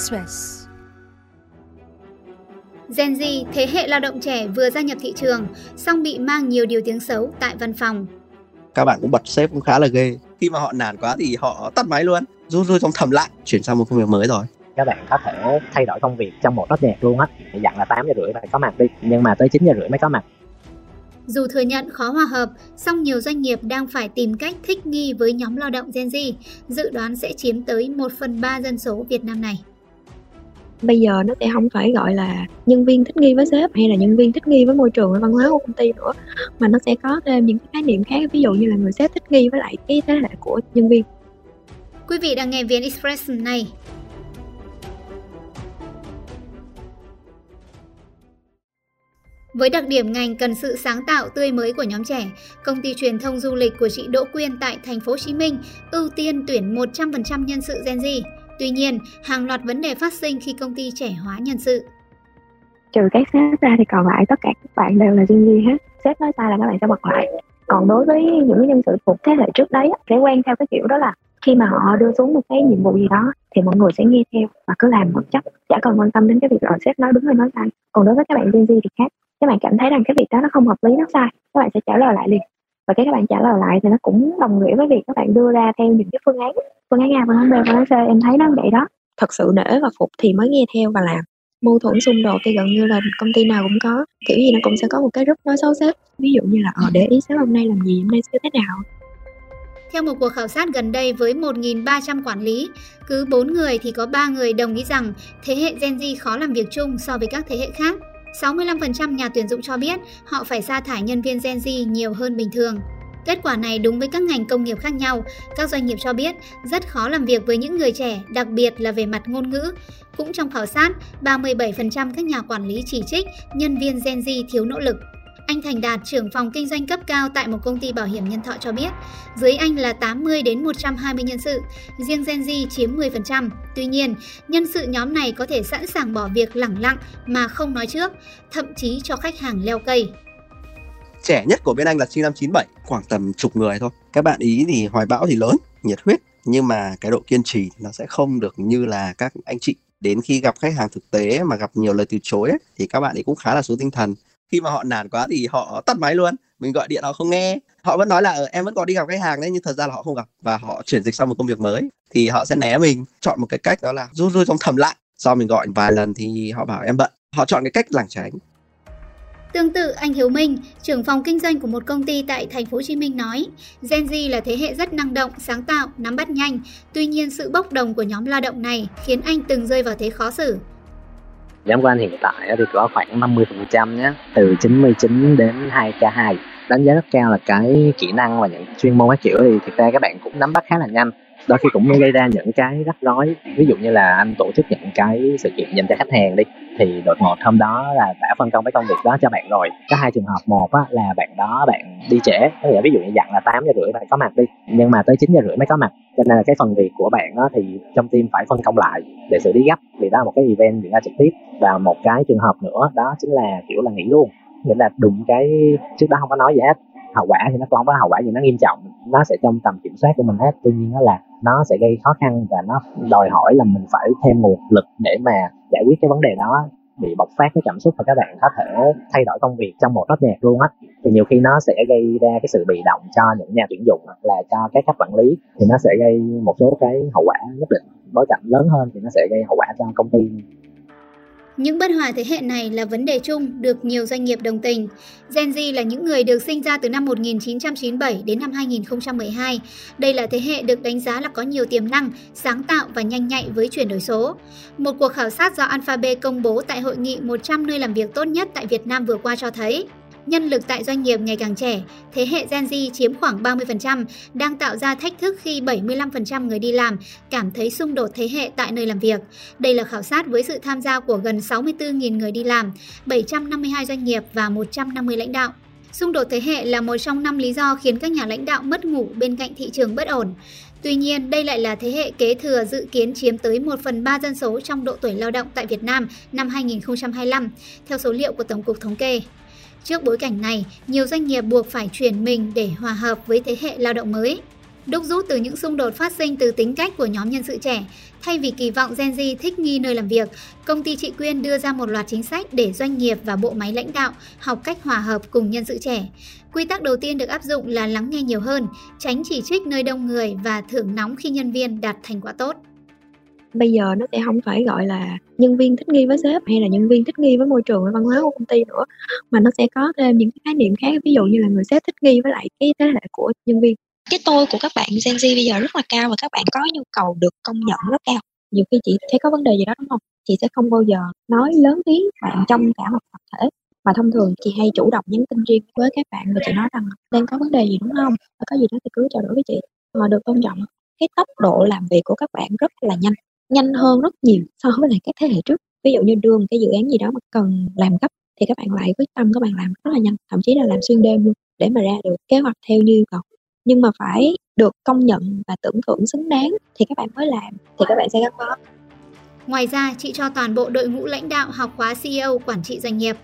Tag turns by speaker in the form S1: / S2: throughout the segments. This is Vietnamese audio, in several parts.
S1: Express.
S2: Gen Z, thế hệ lao động trẻ vừa gia nhập thị trường, song bị mang nhiều điều tiếng xấu tại văn phòng.
S3: Các bạn cũng bật sếp cũng khá là ghê. Khi mà họ nản quá thì họ tắt máy luôn, rút rút trong thầm lặng, chuyển sang một công việc mới rồi
S4: các bạn có thể thay đổi công việc trong một nốt nhạc luôn á dặn là 8 giờ rưỡi phải có mặt đi nhưng mà tới 9 giờ rưỡi mới có mặt
S2: dù thừa nhận khó hòa hợp, song nhiều doanh nghiệp đang phải tìm cách thích nghi với nhóm lao động Gen Z, dự đoán sẽ chiếm tới 1 phần 3 dân số Việt Nam này.
S5: Bây giờ nó sẽ không phải gọi là nhân viên thích nghi với sếp hay là nhân viên thích nghi với môi trường và văn hóa của công ty nữa, mà nó sẽ có thêm những cái khái niệm khác, ví dụ như là người sếp thích nghi với lại cái thế hệ của nhân viên.
S2: Quý vị đang nghe VN Express này. Với đặc điểm ngành cần sự sáng tạo tươi mới của nhóm trẻ, công ty truyền thông du lịch của chị Đỗ Quyên tại thành phố Hồ Chí Minh ưu tiên tuyển 100% nhân sự Gen Z. Tuy nhiên, hàng loạt vấn đề phát sinh khi công ty trẻ hóa nhân sự.
S5: Trừ các sếp ra thì còn lại tất cả các bạn đều là sinh viên hết. Sếp nói sai là các bạn sẽ bật lại. Còn đối với những nhân sự thuộc thế hệ trước đấy sẽ quen theo cái kiểu đó là khi mà họ đưa xuống một cái nhiệm vụ gì đó thì mọi người sẽ nghe theo và cứ làm bất chấp chả cần quan tâm đến cái việc là sếp nói đúng hay nói sai còn đối với các bạn Gen Z thì khác các bạn cảm thấy rằng cái việc đó nó không hợp lý nó sai các bạn sẽ trả lời lại liền và cái các bạn trả lời lại thì nó cũng đồng nghĩa với việc các bạn đưa ra theo những cái phương án phương án A phương án B phương án C. Em thấy nó vậy đó. Thật sự nể và phục thì mới nghe theo và làm. Mâu thuẫn xung đột thì gần như là công ty nào cũng có. Kiểu gì nó cũng sẽ có một cái group nói xấu sếp ví dụ như là ờ để ý sếp hôm nay làm gì hôm nay sếp thế nào.
S2: Theo một cuộc khảo sát gần đây với 1.300 quản lý, cứ 4 người thì có 3 người đồng ý rằng thế hệ Gen Z khó làm việc chung so với các thế hệ khác. 65% nhà tuyển dụng cho biết họ phải sa thải nhân viên Gen Z nhiều hơn bình thường. Kết quả này đúng với các ngành công nghiệp khác nhau. Các doanh nghiệp cho biết rất khó làm việc với những người trẻ, đặc biệt là về mặt ngôn ngữ. Cũng trong khảo sát, 37% các nhà quản lý chỉ trích nhân viên Gen Z thiếu nỗ lực. Anh Thành Đạt, trưởng phòng kinh doanh cấp cao tại một công ty bảo hiểm nhân thọ cho biết, dưới anh là 80 đến 120 nhân sự, riêng Gen Z chiếm 10%. Tuy nhiên, nhân sự nhóm này có thể sẵn sàng bỏ việc lẳng lặng mà không nói trước, thậm chí cho khách hàng leo cây.
S3: Trẻ nhất của bên anh là sinh năm 97, khoảng tầm chục người thôi. Các bạn ý thì hoài bão thì lớn, nhiệt huyết, nhưng mà cái độ kiên trì nó sẽ không được như là các anh chị đến khi gặp khách hàng thực tế mà gặp nhiều lời từ chối ấy, thì các bạn ấy cũng khá là xuống tinh thần khi mà họ nản quá thì họ tắt máy luôn. Mình gọi điện họ không nghe. Họ vẫn nói là ờ, em vẫn còn đi gặp khách hàng đấy nhưng thật ra là họ không gặp. Và họ chuyển dịch sang một công việc mới. Thì họ sẽ né mình chọn một cái cách đó là rút lui trong thầm lặng. Sau mình gọi vài lần thì họ bảo em bận. Họ chọn cái cách lảng tránh.
S2: Tương tự, anh Hiếu Minh, trưởng phòng kinh doanh của một công ty tại thành phố Hồ Chí Minh nói, Gen Z là thế hệ rất năng động, sáng tạo, nắm bắt nhanh. Tuy nhiên, sự bốc đồng của nhóm lao động này khiến anh từng rơi vào thế khó xử.
S4: Giám quan hiện tại thì có khoảng 50% nhé, từ 99 đến 2K2. Đánh giá rất cao là cái kỹ năng và những chuyên môn các kiểu thì thực ra các bạn cũng nắm bắt khá là nhanh. Đôi khi cũng gây ra những cái rắc rối. Ví dụ như là anh tổ chức những cái sự kiện dành cho khách hàng đi thì đột ngột hôm đó là đã phân công cái công việc đó cho bạn rồi. Có hai trường hợp một á, là bạn đó bạn đi trễ có nghĩa ví dụ như dặn là 8 giờ rưỡi bạn có mặt đi nhưng mà tới 9 giờ rưỡi mới có mặt. Cho nên là cái phần việc của bạn đó thì trong team phải phân công lại để xử lý gấp vì đó là một cái event diễn ra trực tiếp. Và một cái trường hợp nữa đó chính là kiểu là nghỉ luôn. Nghĩa là đụng cái trước đó không có nói gì hết hậu quả thì nó không có hậu quả gì nó nghiêm trọng. Nó sẽ trong tầm kiểm soát của mình hết. Tuy nhiên nó là nó sẽ gây khó khăn và nó đòi hỏi là mình phải thêm nguồn lực để mà giải quyết cái vấn đề đó, bị bộc phát cái cảm xúc và các bạn có thể thay đổi công việc trong một nốt nhạc luôn á. Thì nhiều khi nó sẽ gây ra cái sự bị động cho những nhà tuyển dụng hoặc là cho các cấp quản lý, thì nó sẽ gây một số cái hậu quả nhất định. Bối cảnh lớn hơn thì nó sẽ gây hậu quả cho công ty
S2: những bất hòa thế hệ này là vấn đề chung được nhiều doanh nghiệp đồng tình. Gen Z là những người được sinh ra từ năm 1997 đến năm 2012. Đây là thế hệ được đánh giá là có nhiều tiềm năng, sáng tạo và nhanh nhạy với chuyển đổi số. Một cuộc khảo sát do Alphabet công bố tại hội nghị 100 nơi làm việc tốt nhất tại Việt Nam vừa qua cho thấy, nhân lực tại doanh nghiệp ngày càng trẻ, thế hệ Gen Z chiếm khoảng 30%, đang tạo ra thách thức khi 75% người đi làm cảm thấy xung đột thế hệ tại nơi làm việc. Đây là khảo sát với sự tham gia của gần 64.000 người đi làm, 752 doanh nghiệp và 150 lãnh đạo. Xung đột thế hệ là một trong năm lý do khiến các nhà lãnh đạo mất ngủ bên cạnh thị trường bất ổn. Tuy nhiên, đây lại là thế hệ kế thừa dự kiến chiếm tới 1 phần 3 dân số trong độ tuổi lao động tại Việt Nam năm 2025, theo số liệu của Tổng cục Thống kê. Trước bối cảnh này, nhiều doanh nghiệp buộc phải chuyển mình để hòa hợp với thế hệ lao động mới. Đúc rút từ những xung đột phát sinh từ tính cách của nhóm nhân sự trẻ, thay vì kỳ vọng Gen Z thích nghi nơi làm việc, công ty chị Quyên đưa ra một loạt chính sách để doanh nghiệp và bộ máy lãnh đạo học cách hòa hợp cùng nhân sự trẻ. Quy tắc đầu tiên được áp dụng là lắng nghe nhiều hơn, tránh chỉ trích nơi đông người và thưởng nóng khi nhân viên đạt thành quả tốt
S5: bây giờ nó sẽ không phải gọi là nhân viên thích nghi với sếp hay là nhân viên thích nghi với môi trường và văn hóa của công ty nữa mà nó sẽ có thêm những cái khái niệm khác ví dụ như là người sếp thích nghi với lại cái thế hệ của nhân viên. Cái tôi của các bạn Gen Z bây giờ rất là cao và các bạn có nhu cầu được công nhận rất cao. Nhiều khi chị thấy có vấn đề gì đó đúng không? Chị sẽ không bao giờ nói lớn tiếng bạn trong cả một tập thể. Mà thông thường chị hay chủ động nhắn tin riêng với các bạn và chị nói rằng đang có vấn đề gì đúng không? Và có gì đó thì cứ trao đổi với chị. Mà được tôn trọng cái tốc độ làm việc của các bạn rất là nhanh nhanh hơn rất nhiều so với lại các thế hệ trước. Ví dụ như đưa một cái dự án gì đó mà cần làm gấp thì các bạn lại quyết tâm các bạn làm rất là nhanh thậm chí là làm xuyên đêm luôn để mà ra được kế hoạch theo như yêu cầu. Nhưng mà phải được công nhận và tưởng thưởng xứng đáng thì các bạn mới làm thì các bạn sẽ gắn bó.
S2: Ngoài ra, chị cho toàn bộ đội ngũ lãnh đạo học khóa CEO quản trị doanh nghiệp.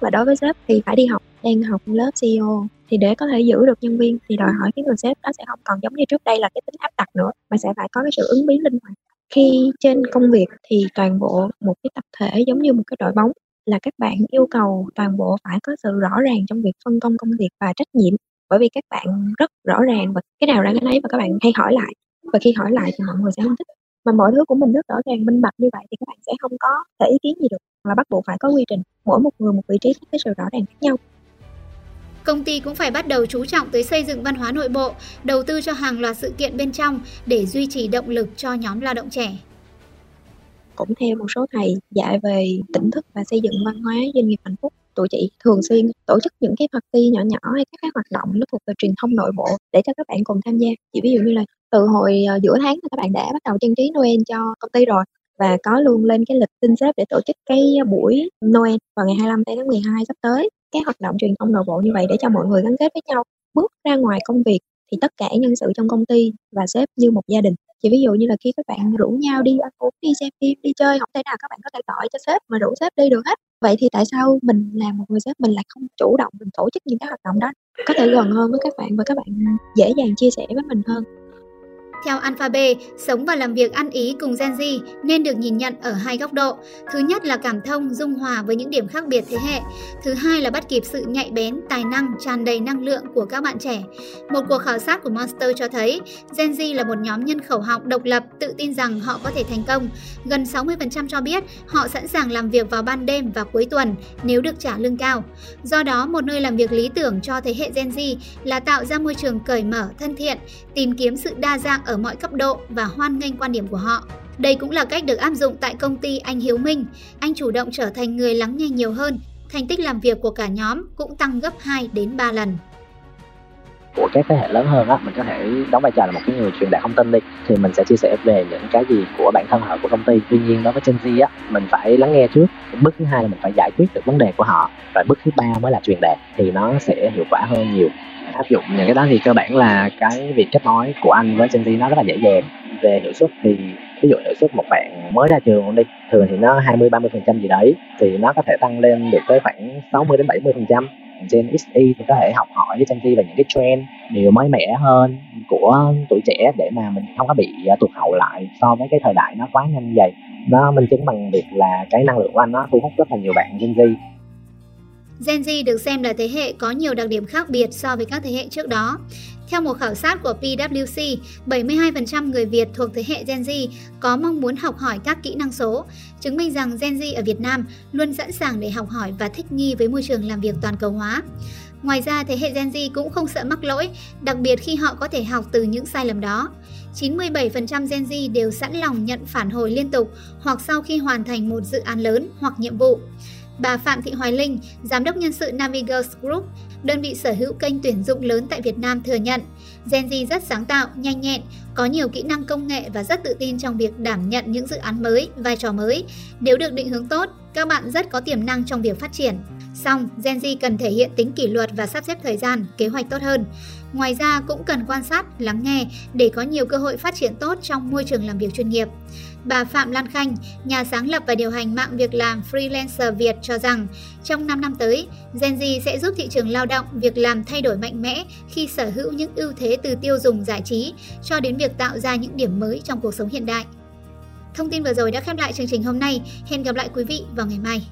S5: Và đối với sếp thì phải đi học, đang học lớp CEO thì để có thể giữ được nhân viên thì đòi hỏi cái người sếp đó sẽ không còn giống như trước đây là cái tính áp đặt nữa, mà sẽ phải có cái sự ứng biến linh hoạt. Khi trên công việc thì toàn bộ một cái tập thể giống như một cái đội bóng, là các bạn yêu cầu toàn bộ phải có sự rõ ràng trong việc phân công công việc và trách nhiệm. Bởi vì các bạn rất rõ ràng và cái nào ra cái nấy và các bạn hay hỏi lại. Và khi hỏi lại thì mọi người sẽ không thích. Mà mọi thứ của mình rất rõ ràng, minh bạch như vậy thì các bạn sẽ không có thể ý kiến gì được. Và bắt buộc phải có quy trình. Mỗi một người một vị trí có cái sự rõ ràng khác nhau.
S2: Công ty cũng phải bắt đầu chú trọng tới xây dựng văn hóa nội bộ, đầu tư cho hàng loạt sự kiện bên trong để duy trì động lực cho nhóm lao động trẻ.
S5: Cũng theo một số thầy dạy về tỉnh thức và xây dựng văn hóa doanh nghiệp hạnh phúc, tụi chị thường xuyên tổ chức những cái party nhỏ nhỏ hay các cái hoạt động nó thuộc về truyền thông nội bộ để cho các bạn cùng tham gia. Chỉ ví dụ như là từ hồi ờ, giữa tháng thì các bạn đã bắt đầu trang trí Noel cho công ty rồi và có luôn lên cái lịch xin xếp để tổ chức cái buổi Noel vào ngày 25 tháng 12 sắp tới cái hoạt động truyền thông nội bộ như vậy để cho mọi người gắn kết với nhau, bước ra ngoài công việc thì tất cả nhân sự trong công ty và sếp như một gia đình. Chỉ ví dụ như là khi các bạn rủ nhau đi ăn uống, đi xem phim, đi chơi, không thể nào các bạn có thể gọi cho sếp mà rủ sếp đi được hết. Vậy thì tại sao mình làm một người sếp, mình lại không chủ động, mình tổ chức những cái hoạt động đó? Có thể gần hơn với các bạn và các bạn dễ dàng chia sẻ với mình hơn
S2: theo Alphabet, sống và làm việc ăn ý cùng Gen Z nên được nhìn nhận ở hai góc độ. Thứ nhất là cảm thông, dung hòa với những điểm khác biệt thế hệ. Thứ hai là bắt kịp sự nhạy bén, tài năng, tràn đầy năng lượng của các bạn trẻ. Một cuộc khảo sát của Monster cho thấy Gen Z là một nhóm nhân khẩu học độc lập, tự tin rằng họ có thể thành công. Gần 60% cho biết họ sẵn sàng làm việc vào ban đêm và cuối tuần nếu được trả lương cao. Do đó, một nơi làm việc lý tưởng cho thế hệ Gen Z là tạo ra môi trường cởi mở, thân thiện, tìm kiếm sự đa dạng ở ở mọi cấp độ và hoan nghênh quan điểm của họ. Đây cũng là cách được áp dụng tại công ty anh Hiếu Minh. Anh chủ động trở thành người lắng nghe nhiều hơn, thành tích làm việc của cả nhóm cũng tăng gấp 2 đến 3 lần
S4: của các thế hệ lớn hơn á, mình có thể đóng vai trò là một cái người truyền đạt thông tin đi, thì mình sẽ chia sẻ về những cái gì của bản thân họ, của công ty. Tuy nhiên đối với Gen Z á, mình phải lắng nghe trước. Bước thứ hai là mình phải giải quyết được vấn đề của họ và bước thứ ba mới là truyền đạt, thì nó sẽ hiệu quả hơn nhiều. Áp dụng những cái đó thì cơ bản là cái việc kết nối của anh với Gen Z nó rất là dễ dàng. Về hiệu suất thì, ví dụ hiệu suất một bạn mới ra trường đi, thường thì nó 20 30 phần trăm gì đấy, thì nó có thể tăng lên được tới khoảng 60 đến 70 phần trăm. Gen XY thì có thể học hỏi với Gen Z về những cái trend điều mới mẻ hơn của tuổi trẻ để mà mình không có bị à, tụt hậu lại so với cái thời đại nó quá nhanh vậy nó minh chứng bằng việc là cái năng lượng của anh nó thu hút rất là nhiều bạn Gen Z
S2: Gen Z được xem là thế hệ có nhiều đặc điểm khác biệt so với các thế hệ trước đó. Theo một khảo sát của PwC, 72% người Việt thuộc thế hệ Gen Z có mong muốn học hỏi các kỹ năng số, chứng minh rằng Gen Z ở Việt Nam luôn sẵn sàng để học hỏi và thích nghi với môi trường làm việc toàn cầu hóa. Ngoài ra, thế hệ Gen Z cũng không sợ mắc lỗi, đặc biệt khi họ có thể học từ những sai lầm đó. 97% Gen Z đều sẵn lòng nhận phản hồi liên tục hoặc sau khi hoàn thành một dự án lớn hoặc nhiệm vụ. Bà Phạm Thị Hoài Linh, Giám đốc nhân sự Navigers Group, đơn vị sở hữu kênh tuyển dụng lớn tại Việt Nam thừa nhận, Gen Z rất sáng tạo, nhanh nhẹn, có nhiều kỹ năng công nghệ và rất tự tin trong việc đảm nhận những dự án mới, vai trò mới. Nếu được định hướng tốt, các bạn rất có tiềm năng trong việc phát triển. Song, Gen Z cần thể hiện tính kỷ luật và sắp xếp thời gian, kế hoạch tốt hơn. Ngoài ra cũng cần quan sát, lắng nghe để có nhiều cơ hội phát triển tốt trong môi trường làm việc chuyên nghiệp. Bà Phạm Lan Khanh, nhà sáng lập và điều hành mạng việc làm freelancer Việt cho rằng trong 5 năm tới, Gen Z sẽ giúp thị trường lao động việc làm thay đổi mạnh mẽ khi sở hữu những ưu thế từ tiêu dùng giải trí cho đến việc tạo ra những điểm mới trong cuộc sống hiện đại. Thông tin vừa rồi đã khép lại chương trình hôm nay. Hẹn gặp lại quý vị vào ngày mai.